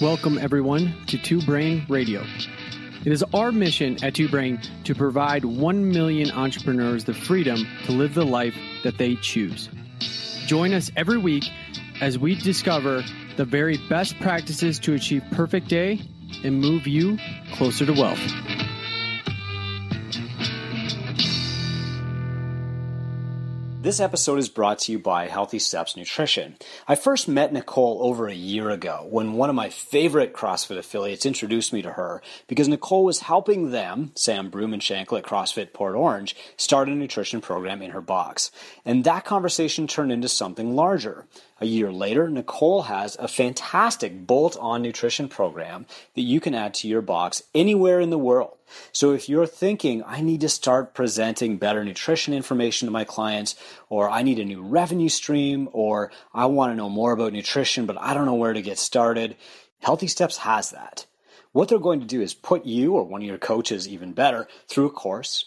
Welcome, everyone, to Two Brain Radio. It is our mission at Two Brain to provide 1 million entrepreneurs the freedom to live the life that they choose. Join us every week as we discover the very best practices to achieve perfect day and move you closer to wealth. This episode is brought to you by Healthy Steps Nutrition. I first met Nicole over a year ago when one of my favorite CrossFit affiliates introduced me to her because Nicole was helping them, Sam Broom and Shankle at CrossFit Port Orange, start a nutrition program in her box. And that conversation turned into something larger. A year later, Nicole has a fantastic bolt on nutrition program that you can add to your box anywhere in the world. So if you're thinking, I need to start presenting better nutrition information to my clients, or I need a new revenue stream, or I want to know more about nutrition, but I don't know where to get started, Healthy Steps has that. What they're going to do is put you or one of your coaches, even better, through a course,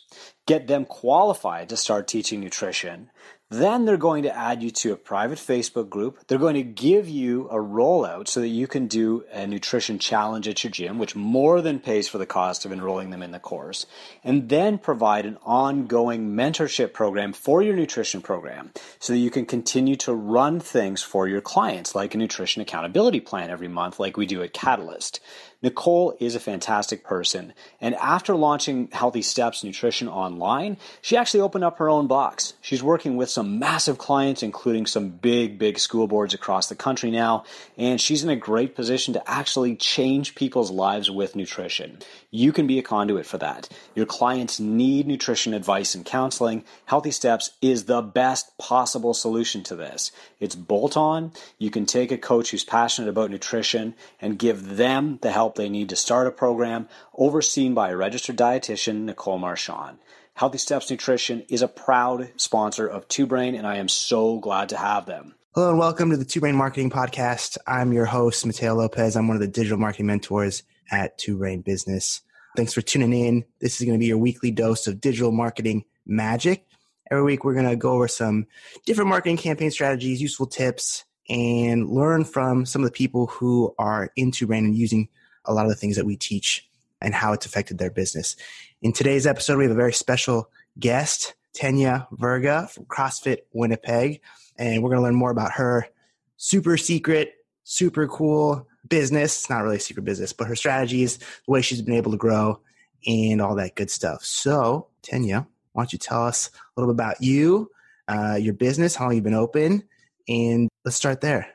get them qualified to start teaching nutrition, then they're going to add you to a private Facebook group. They're going to give you a rollout so that you can do a nutrition challenge at your gym, which more than pays for the cost of enrolling them in the course, and then provide an ongoing mentorship program for your nutrition program so that you can continue to run things for your clients, like a nutrition accountability plan every month, like we do at Catalyst. Nicole is a fantastic person. And after launching Healthy Steps Nutrition online, she actually opened up her own box. She's working with some massive clients, including some big, big school boards across the country now. And she's in a great position to actually change people's lives with nutrition. You can be a conduit for that. Your clients need nutrition advice and counseling. Healthy Steps is the best possible solution to this. It's bolt on. You can take a coach who's passionate about nutrition and give them the help they need to start a program overseen by a registered dietitian, Nicole Marchand. Healthy Steps Nutrition is a proud sponsor of Two Brain, and I am so glad to have them. Hello and welcome to the Two Brain Marketing Podcast. I'm your host, Mateo Lopez. I'm one of the digital marketing mentors at Two Brain Business. Thanks for tuning in. This is going to be your weekly dose of digital marketing magic. Every week, we're going to go over some different marketing campaign strategies, useful tips, and learn from some of the people who are in Two Brain and using a lot of the things that we teach and how it's affected their business. In today's episode, we have a very special guest, Tanya Verga from CrossFit Winnipeg, and we're going to learn more about her super secret, super cool business. It's not really a secret business, but her strategies, the way she's been able to grow, and all that good stuff. So, Tanya, why don't you tell us a little bit about you, uh, your business, how long you've been open, and let's start there.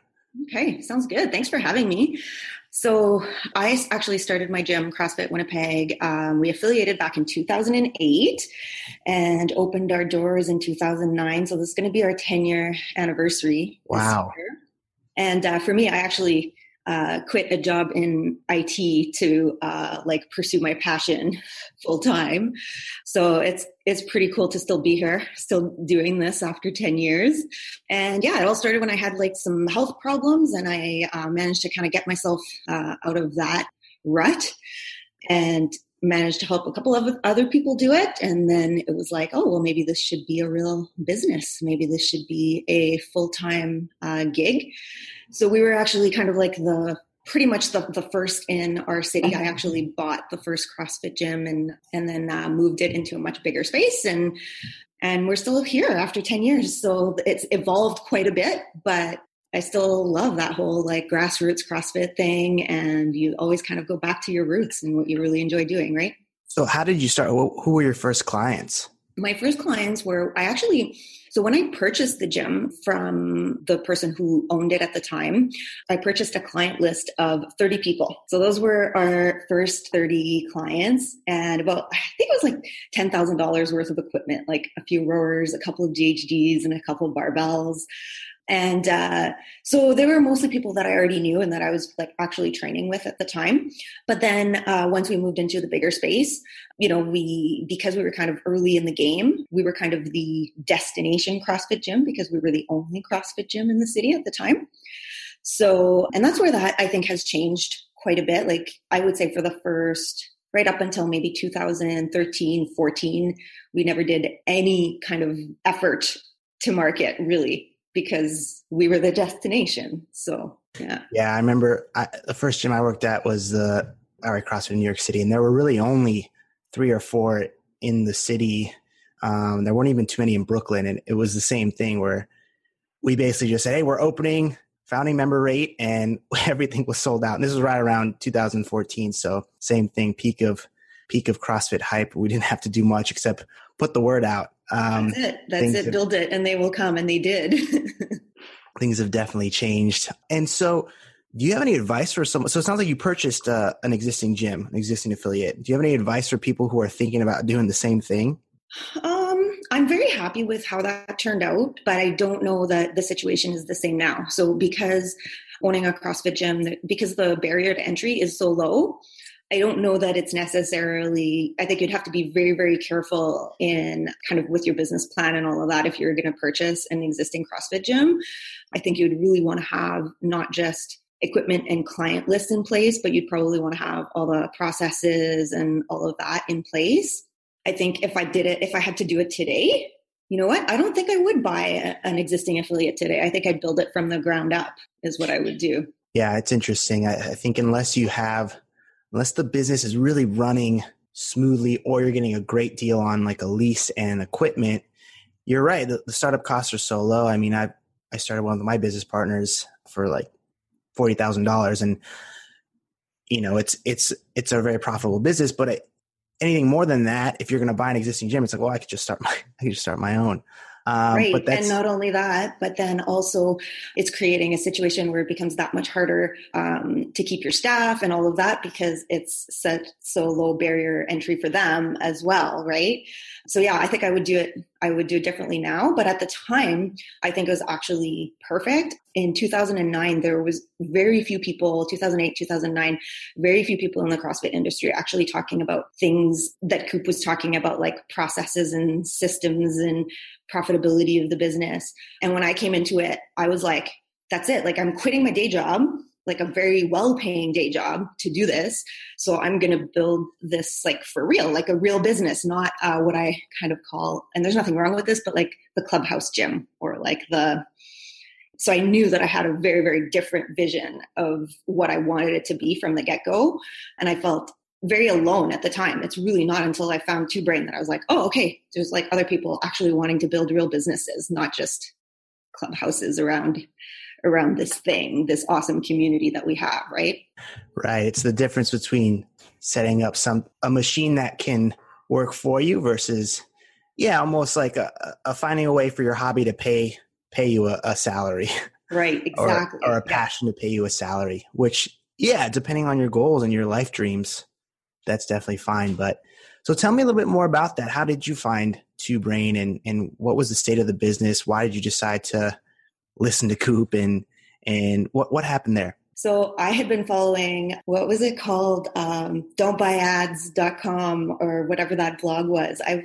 Okay, sounds good. Thanks for having me. So I actually started my gym, CrossFit Winnipeg. Um, we affiliated back in 2008 and opened our doors in 2009. So this is going to be our 10 year anniversary. Wow. And uh, for me, I actually uh, quit a job in IT to uh, like pursue my passion full time. So it's it's pretty cool to still be here, still doing this after ten years. And yeah, it all started when I had like some health problems, and I uh, managed to kind of get myself uh, out of that rut, and managed to help a couple of other people do it. And then it was like, oh well, maybe this should be a real business. Maybe this should be a full time uh, gig. So we were actually kind of like the pretty much the, the first in our city. I actually bought the first CrossFit gym and and then uh, moved it into a much bigger space and and we're still here after 10 years. So it's evolved quite a bit, but I still love that whole like grassroots CrossFit thing and you always kind of go back to your roots and what you really enjoy doing, right? So how did you start? Who were your first clients? My first clients were I actually so when I purchased the gym from the person who owned it at the time, I purchased a client list of 30 people. So those were our first 30 clients and about, I think it was like $10,000 worth of equipment, like a few rowers, a couple of GHDs and a couple of barbells. And uh, so they were mostly people that I already knew and that I was like actually training with at the time. But then uh, once we moved into the bigger space, you know, we because we were kind of early in the game, we were kind of the destination CrossFit gym because we were the only CrossFit gym in the city at the time. So, and that's where that I think has changed quite a bit. Like I would say for the first right up until maybe 2013, 14, we never did any kind of effort to market really because we were the destination. So yeah. Yeah, I remember I, the first gym I worked at was the RA CrossFit in New York City, and there were really only three or four in the city. Um, there weren't even too many in Brooklyn, and it was the same thing where we basically just said, "Hey, we're opening." Founding member rate and everything was sold out. And this was right around 2014. So same thing, peak of peak of CrossFit hype. We didn't have to do much except put the word out. Um, That's it. That's it. Have, Build it, and they will come, and they did. things have definitely changed. And so, do you have any advice for someone? So it sounds like you purchased uh, an existing gym, an existing affiliate. Do you have any advice for people who are thinking about doing the same thing? Um, I'm very happy with how that turned out, but I don't know that the situation is the same now. So because owning a CrossFit gym, because the barrier to entry is so low, I don't know that it's necessarily, I think you'd have to be very, very careful in kind of with your business plan and all of that if you're going to purchase an existing CrossFit gym. I think you'd really want to have not just equipment and client lists in place, but you'd probably want to have all the processes and all of that in place. I think if I did it, if I had to do it today, you know what? I don't think I would buy an existing affiliate today. I think I'd build it from the ground up, is what I would do. Yeah, it's interesting. I, I think unless you have unless the business is really running smoothly or you're getting a great deal on like a lease and equipment, you're right. The, the startup costs are so low. I mean, I I started one of my business partners for like forty thousand dollars, and you know, it's it's it's a very profitable business. But anything more than that, if you're going to buy an existing gym, it's like, well, I could just start my I could just start my own. Um, right. and not only that, but then also it's creating a situation where it becomes that much harder um, to keep your staff and all of that because it's set so low barrier entry for them as well. Right. So yeah, I think I would do it. I would do it differently now, but at the time, I think it was actually perfect. In 2009, there was very few people. 2008, 2009, very few people in the CrossFit industry actually talking about things that Coop was talking about, like processes and systems and profitability of the business. And when I came into it, I was like, that's it. Like I'm quitting my day job, like a very well paying day job to do this. So I'm going to build this like for real, like a real business, not uh, what I kind of call, and there's nothing wrong with this, but like the clubhouse gym or like the, so I knew that I had a very, very different vision of what I wanted it to be from the get go. And I felt very alone at the time. It's really not until I found Two Brain that I was like, oh, okay, there's like other people actually wanting to build real businesses, not just clubhouses around around this thing, this awesome community that we have, right? Right. It's the difference between setting up some a machine that can work for you versus yeah, almost like a, a finding a way for your hobby to pay pay you a, a salary. Right, exactly. or, or a passion yeah. to pay you a salary, which yeah, depending on your goals and your life dreams, that's definitely fine. But so tell me a little bit more about that. How did you find Two Brain and, and what was the state of the business? Why did you decide to listen to Coop and, and what, what happened there? So I had been following, what was it called? Um, don'tbuyads.com or whatever that blog was. I,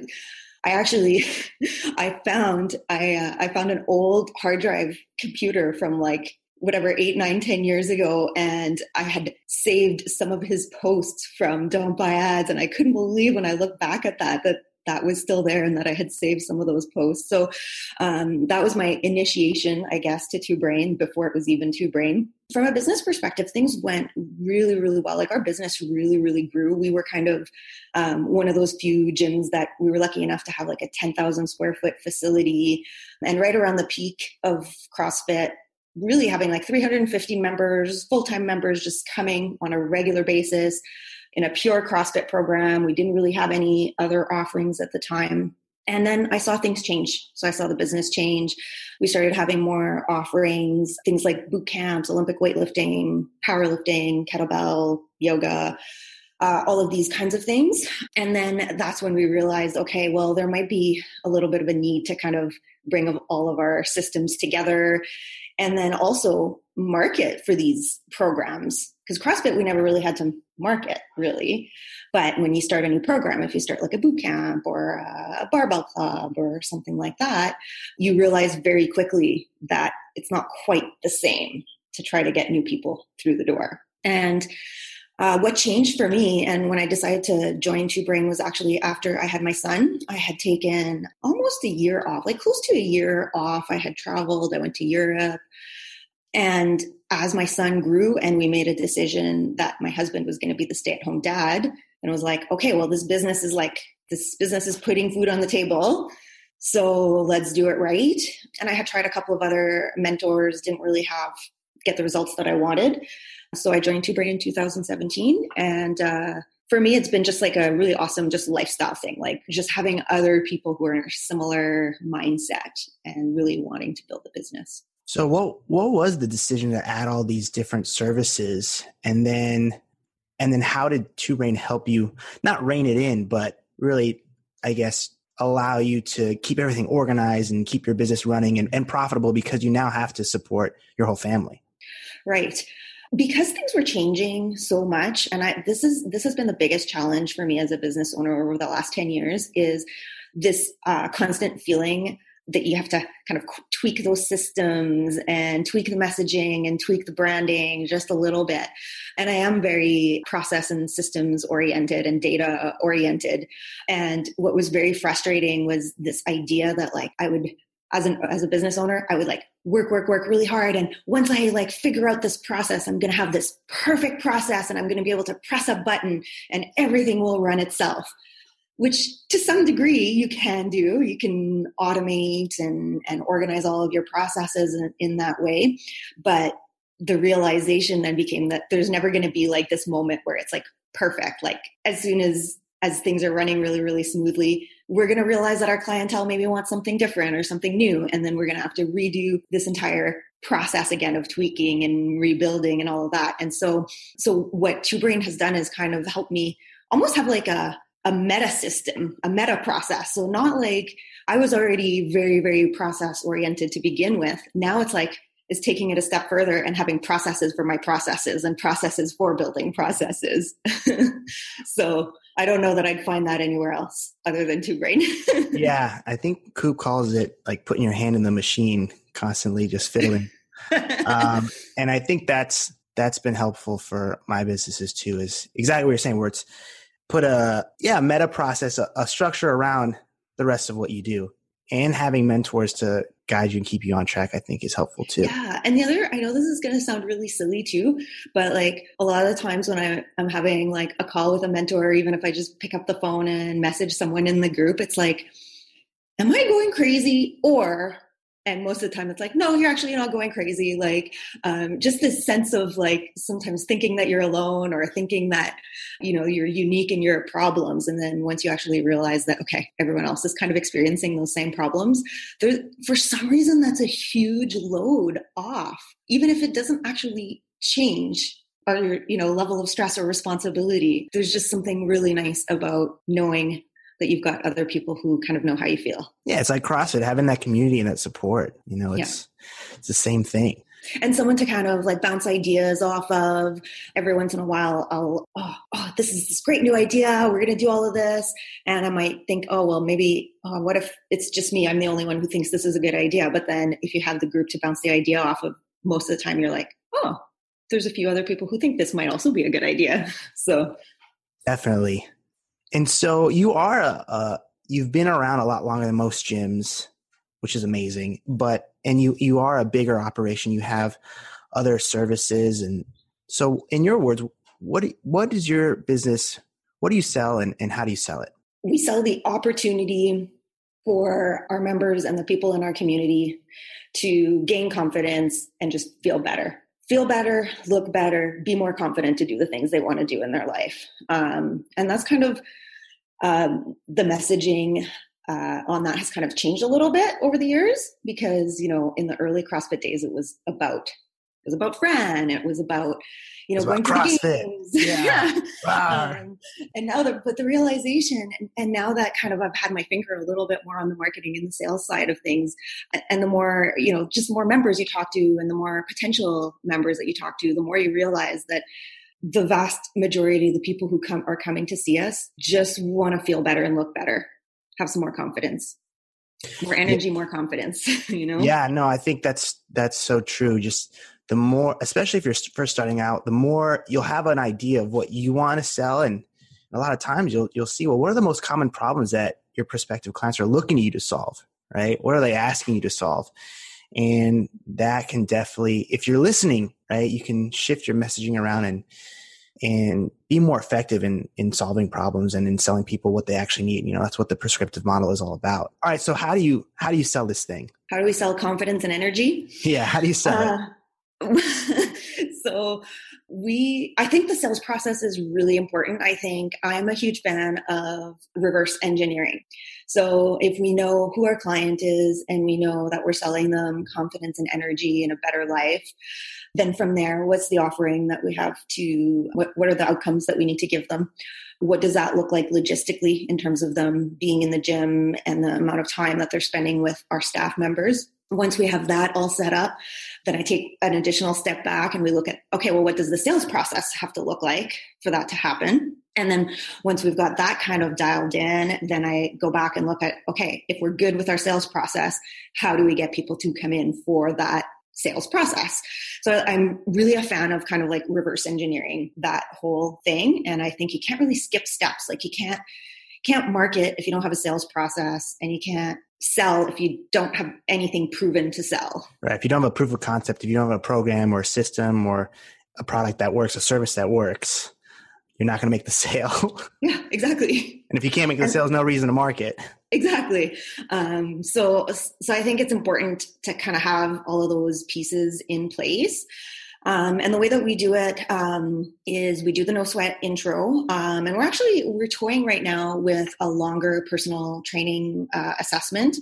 I actually, I found, I, uh, I found an old hard drive computer from like whatever eight nine ten years ago and i had saved some of his posts from don't buy ads and i couldn't believe when i look back at that that that was still there and that i had saved some of those posts. So um, that was my initiation i guess to two brain before it was even two brain. From a business perspective things went really really well. Like our business really really grew. We were kind of um, one of those few gyms that we were lucky enough to have like a 10000 square foot facility. And right around the peak of crossfit really having like 350 members, full time members just coming on a regular basis in a pure CrossFit program. We didn't really have any other offerings at the time. And then I saw things change. So I saw the business change. We started having more offerings, things like boot camps, Olympic weightlifting, powerlifting, kettlebell, yoga, uh, all of these kinds of things. And then that's when we realized okay, well, there might be a little bit of a need to kind of bring all of our systems together and then also market for these programs because CrossFit we never really had to market really. But when you start a new program, if you start like a boot camp or a barbell club or something like that, you realize very quickly that it's not quite the same to try to get new people through the door. And uh, what changed for me and when I decided to join Two Brain was actually after I had my son. I had taken almost a year off, like close to a year off. I had traveled, I went to Europe. And as my son grew and we made a decision that my husband was going to be the stay at home dad, and was like, okay, well, this business is like, this business is putting food on the table. So let's do it right. And I had tried a couple of other mentors, didn't really have get the results that I wanted. So I joined Two Brain in 2017. And uh, for me, it's been just like a really awesome, just lifestyle thing, like just having other people who are in a similar mindset and really wanting to build a business. So what what was the decision to add all these different services and then and then how did Two Brain help you not rein it in, but really, I guess, allow you to keep everything organized and keep your business running and, and profitable because you now have to support your whole family. Right because things were changing so much and i this is this has been the biggest challenge for me as a business owner over the last 10 years is this uh, constant feeling that you have to kind of tweak those systems and tweak the messaging and tweak the branding just a little bit. And I am very process and systems oriented and data oriented. And what was very frustrating was this idea that like I would as an as a business owner, I would like work, work, work really hard. And once I like figure out this process, I'm gonna have this perfect process and I'm gonna be able to press a button and everything will run itself. Which to some degree you can do. You can automate and, and organize all of your processes in, in that way. But the realization then became that there's never gonna be like this moment where it's like perfect. Like as soon as as things are running really, really smoothly, we're going to realize that our clientele maybe wants something different or something new. And then we're going to have to redo this entire process again of tweaking and rebuilding and all of that. And so, so what Two Brain has done is kind of helped me almost have like a, a meta system, a meta process. So not like I was already very, very process oriented to begin with. Now it's like, is taking it a step further and having processes for my processes and processes for building processes. so I don't know that I'd find that anywhere else other than Two Brain. yeah, I think Coop calls it like putting your hand in the machine, constantly just fiddling. um, and I think that's that's been helpful for my businesses too. Is exactly what you're saying, where it's put a yeah meta process, a, a structure around the rest of what you do, and having mentors to guide you and keep you on track, I think is helpful too. Yeah. And the other, I know this is going to sound really silly too, but like a lot of the times when I, I'm having like a call with a mentor, or even if I just pick up the phone and message someone in the group, it's like, am I going crazy? Or and most of the time it's like no you're actually not going crazy. Like um, just this sense of like sometimes thinking that you're alone or thinking that you know you're unique in your problems. And then once you actually realize that okay everyone else is kind of experiencing those same problems for some reason that's a huge load off even if it doesn't actually change our you know level of stress or responsibility. There's just something really nice about knowing that you've got other people who kind of know how you feel. Yeah, it's like CrossFit, having that community and that support. You know, it's yeah. it's the same thing. And someone to kind of like bounce ideas off of. Every once in a while, I'll, oh, oh this is this great new idea. We're going to do all of this. And I might think, oh, well, maybe, oh, what if it's just me? I'm the only one who thinks this is a good idea. But then if you have the group to bounce the idea off of, most of the time you're like, oh, there's a few other people who think this might also be a good idea. So definitely. And so you are a, a you've been around a lot longer than most gyms, which is amazing. But and you you are a bigger operation. You have other services, and so in your words, what what is your business? What do you sell, and, and how do you sell it? We sell the opportunity for our members and the people in our community to gain confidence and just feel better feel better, look better, be more confident to do the things they want to do in their life. Um, and that's kind of um, the messaging uh, on that has kind of changed a little bit over the years because you know in the early CrossFit days it was about it was about Fran. It was about you know going to the games. Yeah. yeah. Um, and now the but the realization and, and, now that kind of I've had my finger a little bit more on the marketing and the sales side of things, and the more you know, just more members you talk to, and the more potential members that you talk to, the more you realize that the vast majority of the people who come are coming to see us just want to feel better and look better, have some more confidence more energy more confidence you know yeah no i think that's that's so true just the more, especially if you're first starting out, the more you'll have an idea of what you want to sell. And a lot of times you'll, you'll see, well, what are the most common problems that your prospective clients are looking to you to solve, right? What are they asking you to solve? And that can definitely, if you're listening, right, you can shift your messaging around and, and be more effective in in solving problems and in selling people what they actually need. You know, that's what the prescriptive model is all about. All right, so how do you how do you sell this thing? How do we sell confidence and energy? Yeah, how do you sell uh, it? so we i think the sales process is really important i think i'm a huge fan of reverse engineering so if we know who our client is and we know that we're selling them confidence and energy and a better life then from there, what's the offering that we have to, what, what are the outcomes that we need to give them? What does that look like logistically in terms of them being in the gym and the amount of time that they're spending with our staff members? Once we have that all set up, then I take an additional step back and we look at, okay, well, what does the sales process have to look like for that to happen? And then once we've got that kind of dialed in, then I go back and look at, okay, if we're good with our sales process, how do we get people to come in for that sales process. So I'm really a fan of kind of like reverse engineering that whole thing. And I think you can't really skip steps. Like you can't can't market if you don't have a sales process and you can't sell if you don't have anything proven to sell. Right. If you don't have a proof of concept, if you don't have a program or a system or a product that works, a service that works, you're not going to make the sale. Yeah, exactly. And if you can't make the sale, there's no reason to market. Exactly. Um, so, so I think it's important to kind of have all of those pieces in place. Um, and the way that we do it um, is we do the no sweat intro, um, and we're actually we're toying right now with a longer personal training uh, assessment.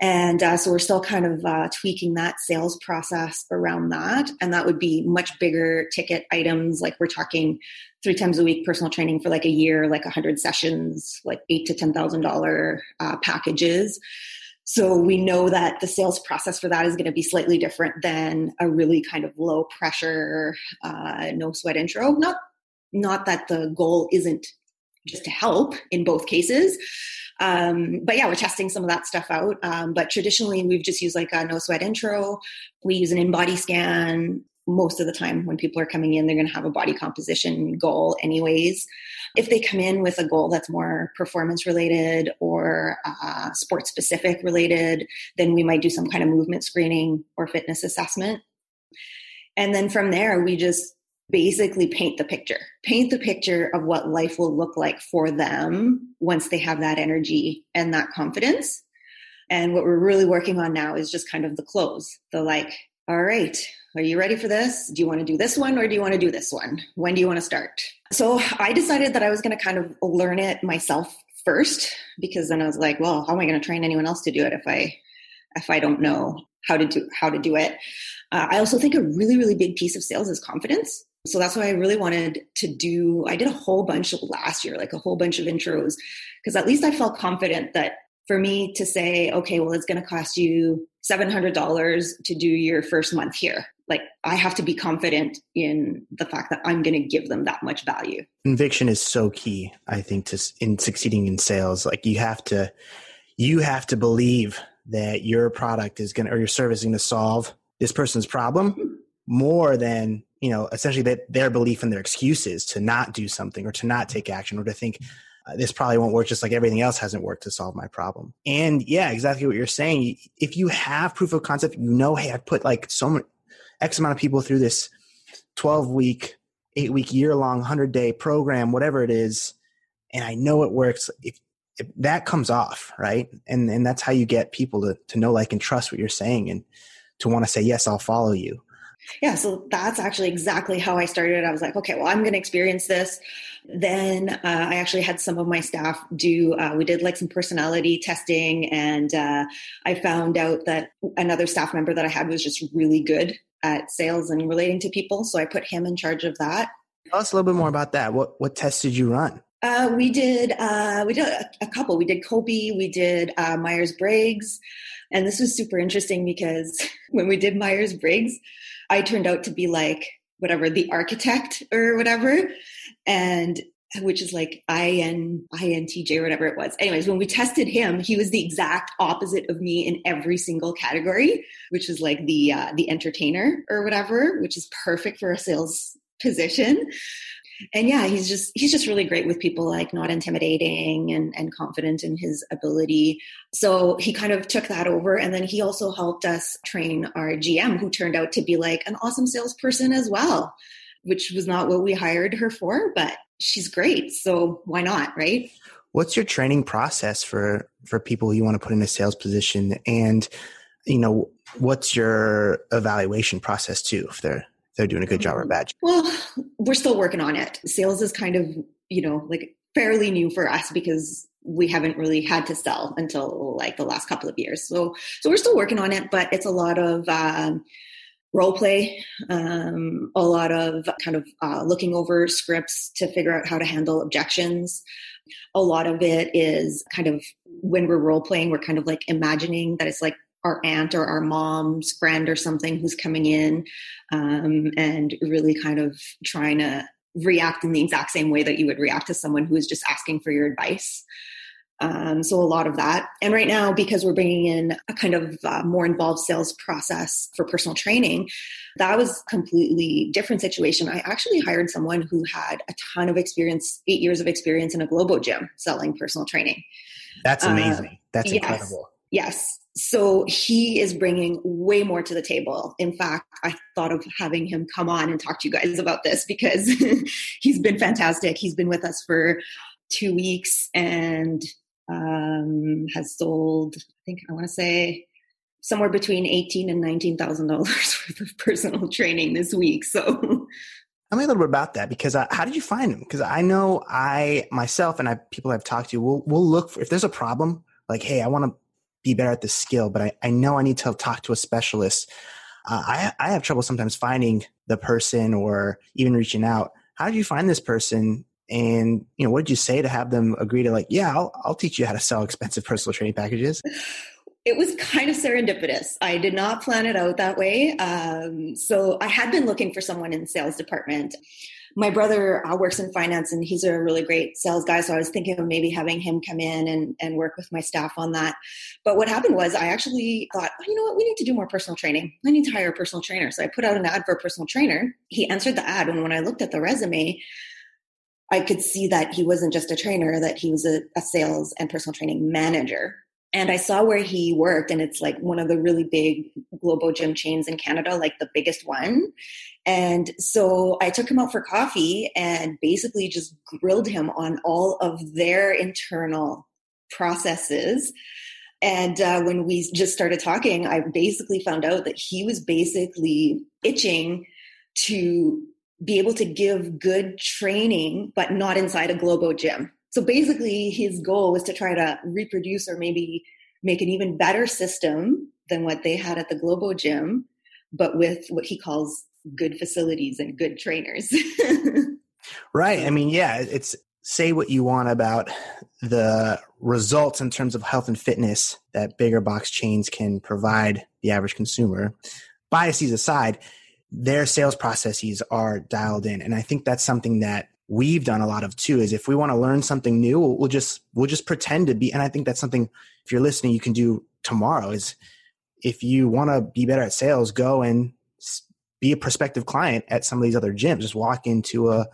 And uh, so we're still kind of uh, tweaking that sales process around that. And that would be much bigger ticket items. Like we're talking three times a week personal training for like a year, like 100 sessions, like eight to $10,000 uh, packages. So we know that the sales process for that is going to be slightly different than a really kind of low pressure, uh, no sweat intro. Not, not that the goal isn't just to help in both cases, um, but yeah, we're testing some of that stuff out. Um, but traditionally, we've just used like a no sweat intro. We use an InBody scan most of the time when people are coming in, they're going to have a body composition goal, anyways. If they come in with a goal that's more performance related or uh, sport specific related, then we might do some kind of movement screening or fitness assessment. And then from there, we just basically paint the picture paint the picture of what life will look like for them once they have that energy and that confidence and what we're really working on now is just kind of the close the like all right are you ready for this? Do you want to do this one or do you want to do this one? When do you want to start? So i decided that i was going to kind of learn it myself first because then i was like well how am i going to train anyone else to do it if i if i don't know how to do how to do it? Uh, i also think a really really big piece of sales is confidence. So that's why I really wanted to do. I did a whole bunch of last year, like a whole bunch of intros, because at least I felt confident that for me to say, okay, well, it's going to cost you $700 to do your first month here. Like, I have to be confident in the fact that I'm going to give them that much value. Conviction is so key, I think, to in succeeding in sales. Like, you have to, you have to believe that your product is going to, or your service is going to solve this person's problem more than you know essentially that their belief in their excuses to not do something or to not take action or to think uh, this probably won't work just like everything else hasn't worked to solve my problem. And yeah exactly what you're saying. If you have proof of concept you know hey i put like so many x amount of people through this 12 week 8 week year long 100 day program whatever it is and i know it works if, if that comes off right? And and that's how you get people to to know like and trust what you're saying and to want to say yes i'll follow you yeah, so that's actually exactly how I started. I was like, okay, well, I'm going to experience this. Then uh, I actually had some of my staff do, uh, we did like some personality testing, and uh, I found out that another staff member that I had was just really good at sales and relating to people. So I put him in charge of that. Tell us a little bit more about that. What, what tests did you run? Uh, we did uh, we did a, a, couple. We did Kolbe, we did uh, Myers Briggs, and this was super interesting because when we did Myers Briggs, I turned out to be like whatever the architect or whatever, and which is like IN, INTJ whatever it was. Anyways, when we tested him, he was the exact opposite of me in every single category, which is like the uh, the entertainer or whatever, which is perfect for a sales position. And yeah, he's just he's just really great with people, like not intimidating and and confident in his ability. So he kind of took that over, and then he also helped us train our GM, who turned out to be like an awesome salesperson as well which was not what we hired her for, but she's great. So why not, right? What's your training process for for people you want to put in a sales position and you know what's your evaluation process too if they're they're doing a good job or bad job? Well, we're still working on it. Sales is kind of, you know, like fairly new for us because we haven't really had to sell until like the last couple of years. So so we're still working on it, but it's a lot of um role play, um, a lot of kind of uh, looking over scripts to figure out how to handle objections. A lot of it is kind of when we're role playing, we're kind of like imagining that it's like our aunt or our mom's friend or something who's coming in um, and really kind of trying to react in the exact same way that you would react to someone who is just asking for your advice. Um, so a lot of that. And right now, because we're bringing in a kind of uh, more involved sales process for personal training, that was completely different situation. I actually hired someone who had a ton of experience, eight years of experience in a Globo gym selling personal training. That's amazing. Uh, That's yes, incredible. Yes. So he is bringing way more to the table. In fact, I thought of having him come on and talk to you guys about this because he's been fantastic. He's been with us for two weeks and um, has sold, I think I want to say somewhere between eighteen and nineteen thousand dollars worth of personal training this week. So, tell me a little bit about that because uh, how did you find them? Because I know I myself and I people I've talked to will will look for if there's a problem like, hey, I want to be better at this skill, but I, I know I need to talk to a specialist. Uh, I I have trouble sometimes finding the person or even reaching out. How did you find this person? And you know what did you say to have them agree to like yeah i'll, I'll teach you how to sell expensive personal training packages it was kind of serendipitous. I did not plan it out that way. Um, so i had been looking for someone in the sales department my brother uh, works in finance and he's a really great sales guy. So i was thinking of maybe having him come in and, and work with my staff on that. But what happened was i actually thought oh, you know what? We need to do more personal training. I need to hire a personal trainer. So i put out an ad for a personal trainer. He answered the ad and when i looked at the resume I could see that he wasn't just a trainer, that he was a, a, sales and personal training manager. And I saw where he worked, and it's like one of the really big global gym chains in Canada, like the biggest one. And so I took him out for coffee and basically just grilled him on all of their internal processes. And uh, when we just started talking, I basically found out that he was basically itching to be able to give good training, but not inside a Globo gym. So basically, his goal was to try to reproduce or maybe make an even better system than what they had at the Globo gym, but with what he calls good facilities and good trainers. right. I mean, yeah, it's say what you want about the results in terms of health and fitness that bigger box chains can provide the average consumer. Biases aside, their sales processes are dialed in. And I think that's something that we've done a lot of too is if we want to learn something new, we'll, we'll just, we'll just pretend to be. And I think that's something if you're listening, you can do tomorrow is if you want to be better at sales, go and be a prospective client at some of these other gyms. Just walk into a,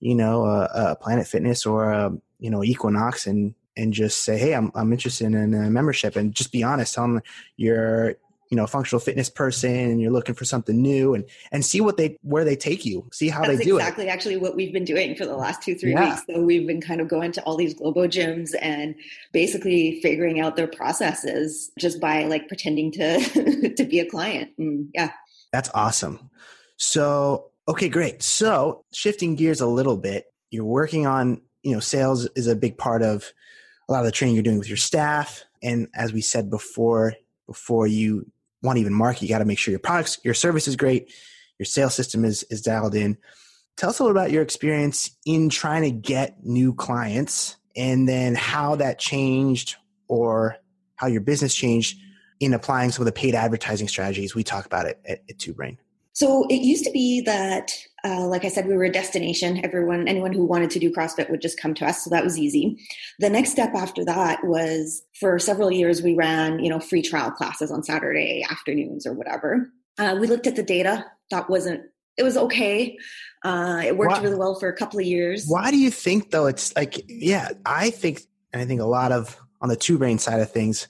you know, a, a Planet Fitness or a, you know, Equinox and, and just say, Hey, I'm, I'm interested in a membership and just be honest. Tell them you're, you know functional fitness person and you're looking for something new and and see what they where they take you. See how That's they do exactly it. exactly actually what we've been doing for the last two three yeah. weeks. So we've been kind of going to all these globo gyms and basically figuring out their processes just by like pretending to to be a client. And yeah. That's awesome. So okay great. So shifting gears a little bit you're working on you know sales is a big part of a lot of the training you're doing with your staff. And as we said before before you want to even market, you got to make sure your products, your service is great, your sales system is is dialed in. Tell us a little about your experience in trying to get new clients and then how that changed or how your business changed in applying some of the paid advertising strategies we talk about it at, at Two Brain. So it used to be that uh, like I said, we were a destination. Everyone, anyone who wanted to do CrossFit would just come to us. So that was easy. The next step after that was for several years, we ran, you know, free trial classes on Saturday afternoons or whatever. Uh, we looked at the data. That wasn't, it was okay. Uh, it worked why, really well for a couple of years. Why do you think though? It's like, yeah, I think, and I think a lot of on the two brain side of things,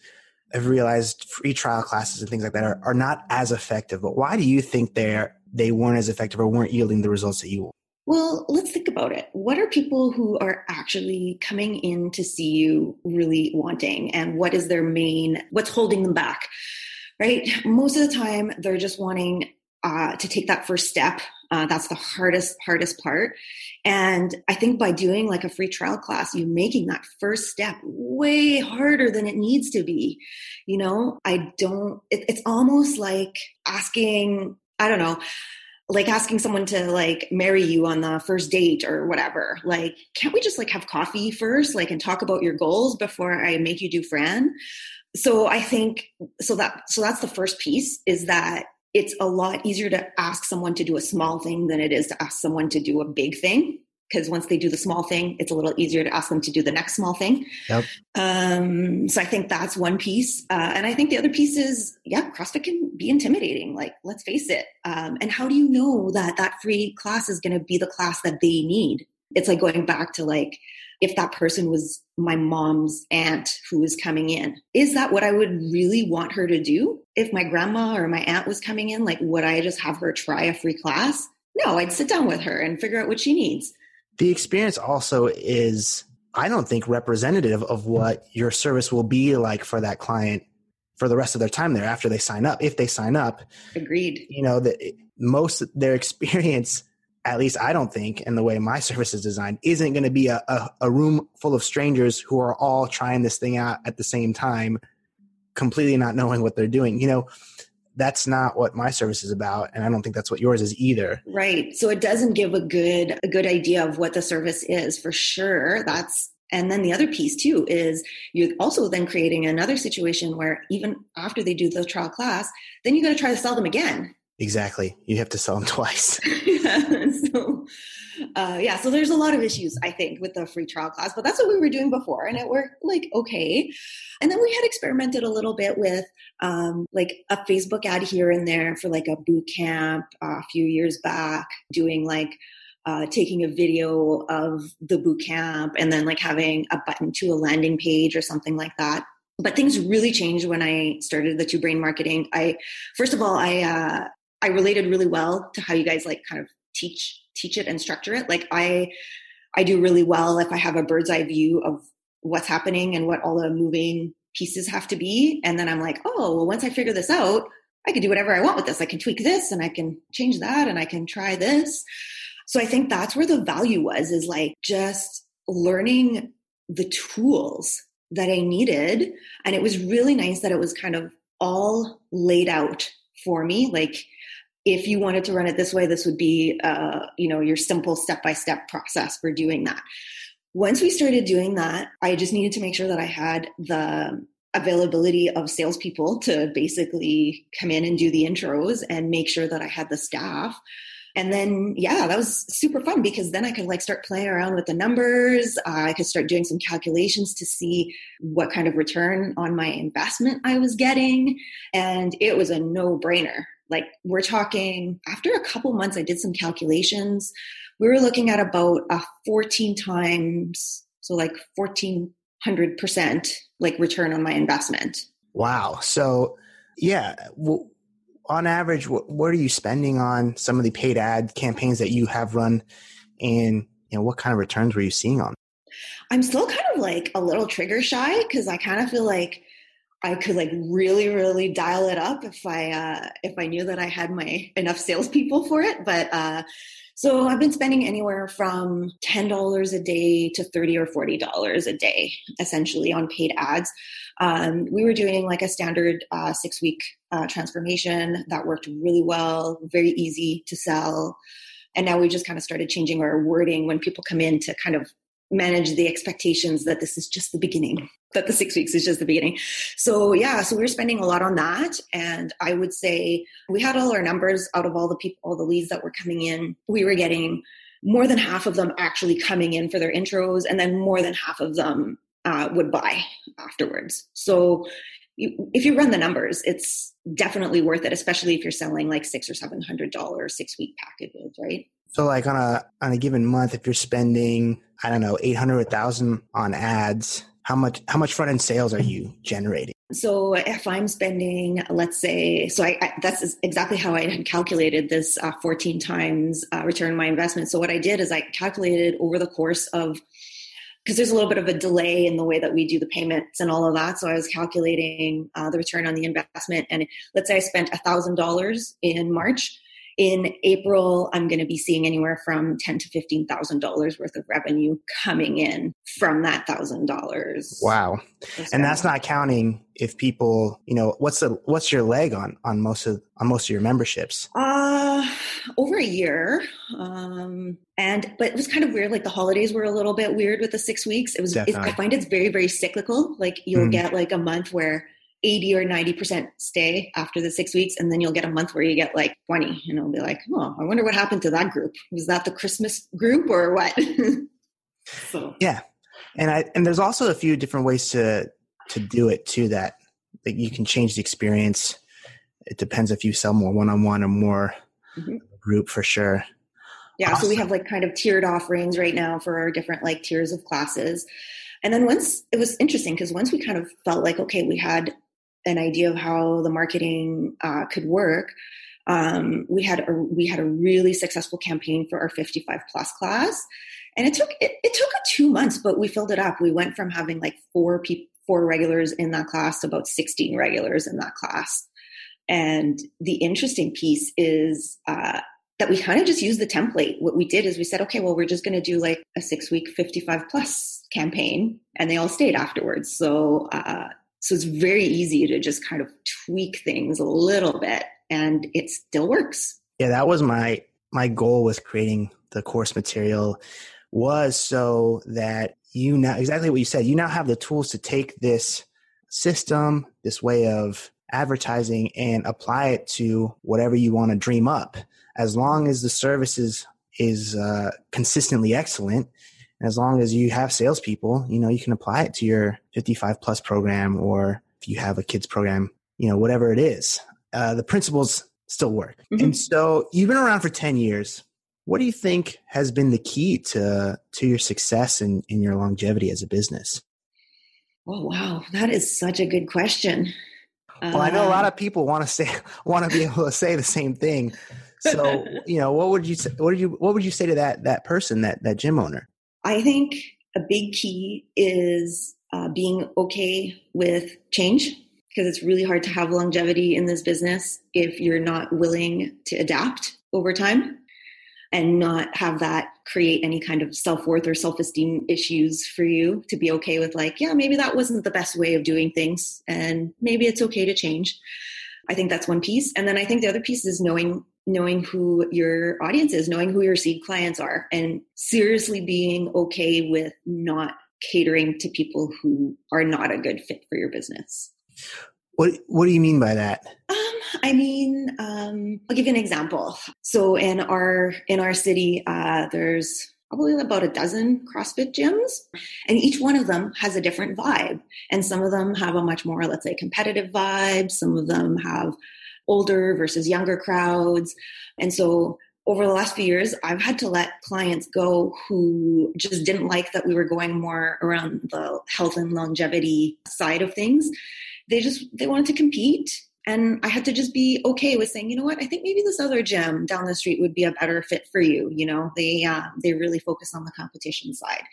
I've realized free trial classes and things like that are, are not as effective. But why do you think they're they weren't as effective or weren't yielding the results that you want? Well, let's think about it. What are people who are actually coming in to see you really wanting? And what is their main, what's holding them back? Right? Most of the time, they're just wanting uh, to take that first step. Uh, that's the hardest, hardest part. And I think by doing like a free trial class, you're making that first step way harder than it needs to be. You know, I don't, it, it's almost like asking, I don't know, like asking someone to like marry you on the first date or whatever. Like, can't we just like have coffee first, like, and talk about your goals before I make you do Fran? So I think, so that, so that's the first piece is that it's a lot easier to ask someone to do a small thing than it is to ask someone to do a big thing because once they do the small thing it's a little easier to ask them to do the next small thing yep. um, so i think that's one piece uh, and i think the other piece is yeah crossfit can be intimidating like let's face it um, and how do you know that that free class is going to be the class that they need it's like going back to like if that person was my mom's aunt who was coming in. Is that what I would really want her to do? If my grandma or my aunt was coming in, like, would I just have her try a free class? No, I'd sit down with her and figure out what she needs. The experience also is, I don't think, representative of what your service will be like for that client for the rest of their time there after they sign up. If they sign up, agreed. You know that most their experience at least I don't think, in the way my service is designed, isn't going to be a, a, a, room full of strangers who are all trying this thing out at the same time, completely not knowing what they're doing. You know, that's not what my service is about, and I don't think that's what yours is either. Right. So it doesn't give a good a good idea of what the service is for sure. That's and then the other piece too is you're also then creating another situation where even after they do the trial class, then you got to try to sell them again Exactly. You have to sell them twice. yeah. So, uh, yeah. So there's a lot of issues, I think, with the free trial class, but that's what we were doing before, and it worked like okay. And then we had experimented a little bit with um, like a Facebook ad here and there for like a boot camp uh, a few years back, doing like uh, taking a video of the boot camp and then like having a button to a landing page or something like that but things really changed when I started the two brain marketing. I, first of all, I, uh, I related really well to how you guys like kind of teach teach it and structure it. Like I I do really well if I have a bird's eye view of what's happening and what all the moving pieces have to be. And then I'm like, oh, well, once I figure this out, I can do whatever I want with this. I can tweak this and I can change that and I can try this. So I think that's where the value was is like just learning the tools that I needed. And it was really nice that it was kind of all laid out for me. Like if you wanted to run it this way, this would be, uh, you know, your simple step by step process for doing that. Once we started doing that, I just needed to make sure that I had the availability of salespeople to basically come in and do the intros and make sure that I had the staff. And then, yeah, that was super fun because then I could like start playing around with the numbers. Uh, I could start doing some calculations to see what kind of return on my investment I was getting. And it was a no brainer. Like we're talking after a couple months, I did some calculations. We were looking at about a 14 times, so like 1400% like return on my investment. Wow. So yeah, well, on average, what, what are you spending on some of the paid ad campaigns that you have run and you know what kind of returns were you seeing on i'm still kind of like a little trigger shy because i kind of feel like I could like really, really dial it up if I uh, if I knew that I had my enough salespeople for it. But uh, so I've been spending anywhere from ten dollars a day to thirty or forty dollars a day, essentially on paid ads. Um, we were doing like a standard uh, six week uh, transformation that worked really well, very easy to sell. And now we just kind of started changing our wording when people come in to kind of manage the expectations that this is just the beginning that the six weeks is just the beginning. So yeah so we were spending a lot on that. And i would say we had all our numbers out of all the people all the leads that were coming in. We were getting more than half of them actually coming in for their intros and then more than half of them uh, would buy afterwards. So you, if you run the numbers it's definitely worth it especially if you're selling like six or seven hundred dollars six week packages right so like on a on a given month, if you're spending, I don't know, eight hundred thousand on ads, how much how much front end sales are you generating? So if I'm spending, let's say, so I, I that's exactly how I had calculated this uh, 14 times uh, return on my investment. So what I did is I calculated over the course of because there's a little bit of a delay in the way that we do the payments and all of that. So I was calculating uh, the return on the investment, and let's say I spent a thousand dollars in March in April, I'm going to be seeing anywhere from ten to fifteen thousand dollars worth of revenue coming in from that thousand dollars. Wow, and that's not counting if people, you know, what's the what's your leg on on most of on most of your memberships? Uh over a year, um, and but it was kind of weird. Like the holidays were a little bit weird with the six weeks. It was. I find it's very very cyclical. Like you'll mm. get like a month where 80 or 90% stay after the six weeks. And then you'll get a month where you get like 20 and it'll be like, oh, I wonder what happened to that group. Was that the Christmas group or what? so, yeah. And I, and there's also a few different ways to, to do it too, that, that you can change the experience. It depends if you sell more one-on-one or more mm-hmm. Group for sure. Yeah. Awesome. So we have like kind of tiered offerings right now for our different like tiers of classes. And then once it was interesting because once we kind of felt like, okay, we had an idea of how the marketing uh, could work, um, we had a we had a really successful campaign for our 55 plus class, and it took it, it took two months, but we filled it up. We went from having like four people four regulars in that class to about 16 regulars in that class. And the interesting piece is uh, that we kind of just used the template. What we did is we said, okay, well, we're just going to do like a six week 55 plus campaign, and they all stayed afterwards. So uh, so it's very easy to just kind of tweak things a little bit and it still works. Yeah, that was my my goal with creating the course material was so that you now exactly what you said, you now have the tools to take this system, this way of advertising and apply it to whatever you want to dream up. As long as the service is is uh, consistently excellent, as long as you have salespeople, you know, you can apply it to your 55 plus program or if you have a kids program, you know, whatever it is. Uh, the principles still work. Mm-hmm. And so you've been around for 10 years. What do you think has been the key to, to your success and, in your longevity as a business? Oh, wow. That is such a good question. Well, I know a lot um, of people want to say, want to be able to say the same thing. So, you know, what would you, say, what would you, what would you say to that, that person, that, that gym owner? I think a big key is uh, being okay with change because it's really hard to have longevity in this business if you're not willing to adapt over time and not have that create any kind of self-worth or self-esteem issues for you to be okay with like yeah maybe that wasn't the best way of doing things and maybe it's okay to change i think that's one piece and then i think the other piece is knowing knowing who your audience is, knowing who your seed clients are, and seriously being okay with not catering to people who are not a good fit for your business. What What do you mean by that? Um, I mean, um, I'll give you an example. So in our in our city, uh, there's probably about a dozen CrossFit gyms, and each one of them has a different vibe. And some of them have a much more, let's say, competitive vibe. Some of them have older versus younger crowds. And so over the last few years, I've had to let clients go who just didn't like that we were going more around the health and longevity side of things. They just they wanted to compete and I had to just be okay with saying, you know what, I think maybe this other gym down the street would be a better fit for you. You know, they uh, they really focus on the competition side,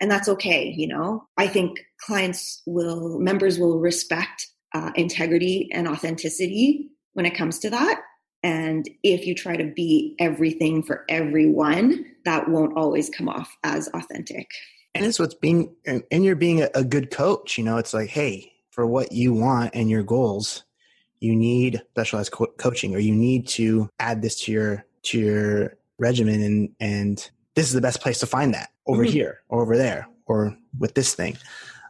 and that's okay. You know, I think clients will members will respect uh, integrity and authenticity when it comes to that. And if you try to be everything for everyone, that won't always come off as authentic. And it's what's being, and you're being a, good coach. You know, it's like, hey, for what you want and your goals, you need specialized co- coaching, or you need to add this to your to your regimen, and and this is the best place to find that. over mm-hmm. here or over there or with this thing.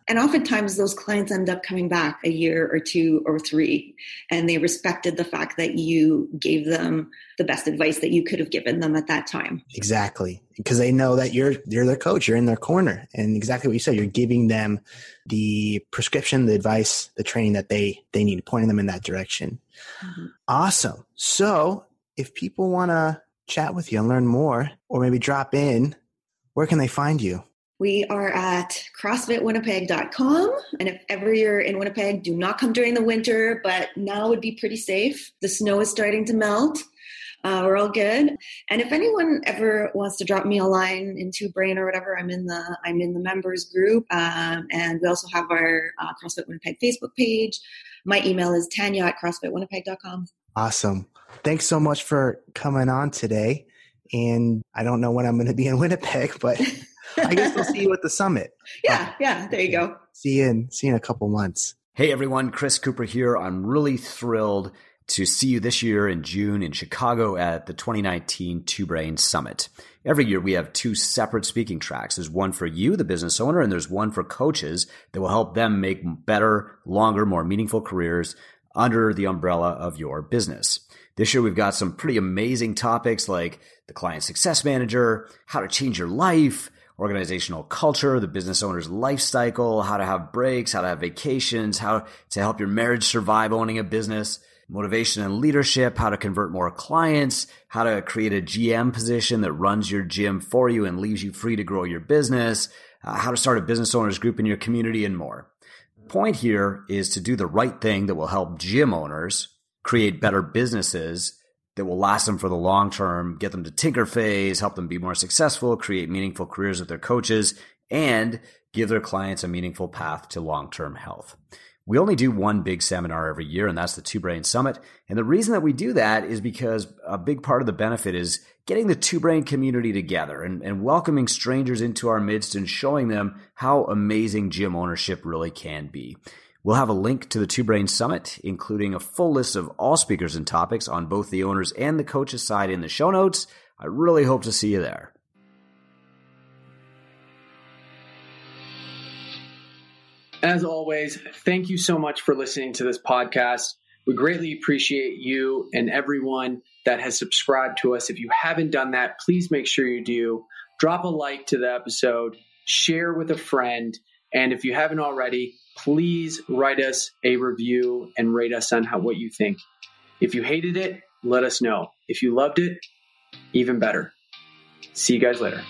And oftentimes those clients end up coming back a year or two or three, and they respected the fact that you gave them the best advice that you could have given them at that time. Exactly. Because they know that you're you're their coach, you're in their corner. And exactly what you said, you're giving them the prescription, the advice, the training that they they need, pointing them in that direction. Mm-hmm. Awesome. So if people want to chat with you and learn more, or maybe drop in, where can they find you? We are at CrossFitWinnipeg.com. And if ever you're in Winnipeg, do not come during the winter, but now would be pretty safe. The snow is starting to melt. Uh, we're all good. And if anyone ever wants to drop me a line in Two Brain or whatever, I'm in the I'm in the members group, um, and we also have our uh, CrossFit Winnipeg Facebook page. My email is Tanya at CrossFitWinnipeg.com. Awesome. Thanks so much for coming on today. And I don't know when I'm going to be in Winnipeg, but I guess we'll see you at the summit. Yeah, yeah. There you go. See you in see you in a couple months. Hey everyone, Chris Cooper here. I'm really thrilled to see you this year in June in Chicago at the 2019 Two Brain Summit. Every year we have two separate speaking tracks. There's one for you, the business owner, and there's one for coaches that will help them make better, longer, more meaningful careers under the umbrella of your business. This year we've got some pretty amazing topics like the client success manager, how to change your life, organizational culture, the business owner's life cycle, how to have breaks, how to have vacations, how to help your marriage survive owning a business, motivation and leadership, how to convert more clients, how to create a GM position that runs your gym for you and leaves you free to grow your business, uh, how to start a business owners group in your community and more. Point here is to do the right thing that will help gym owners create better businesses that will last them for the long term, get them to tinker phase, help them be more successful, create meaningful careers with their coaches, and give their clients a meaningful path to long term health. We only do one big seminar every year, and that's the Two Brain Summit. And the reason that we do that is because a big part of the benefit is getting the Two Brain community together and, and welcoming strangers into our midst and showing them how amazing gym ownership really can be. We'll have a link to the Two Brain Summit, including a full list of all speakers and topics on both the owners and the coaches side in the show notes. I really hope to see you there. As always, thank you so much for listening to this podcast. We greatly appreciate you and everyone that has subscribed to us. If you haven't done that, please make sure you do. Drop a like to the episode, share with a friend, and if you haven't already, please write us a review and rate us on how what you think. If you hated it, let us know. If you loved it, even better. See you guys later.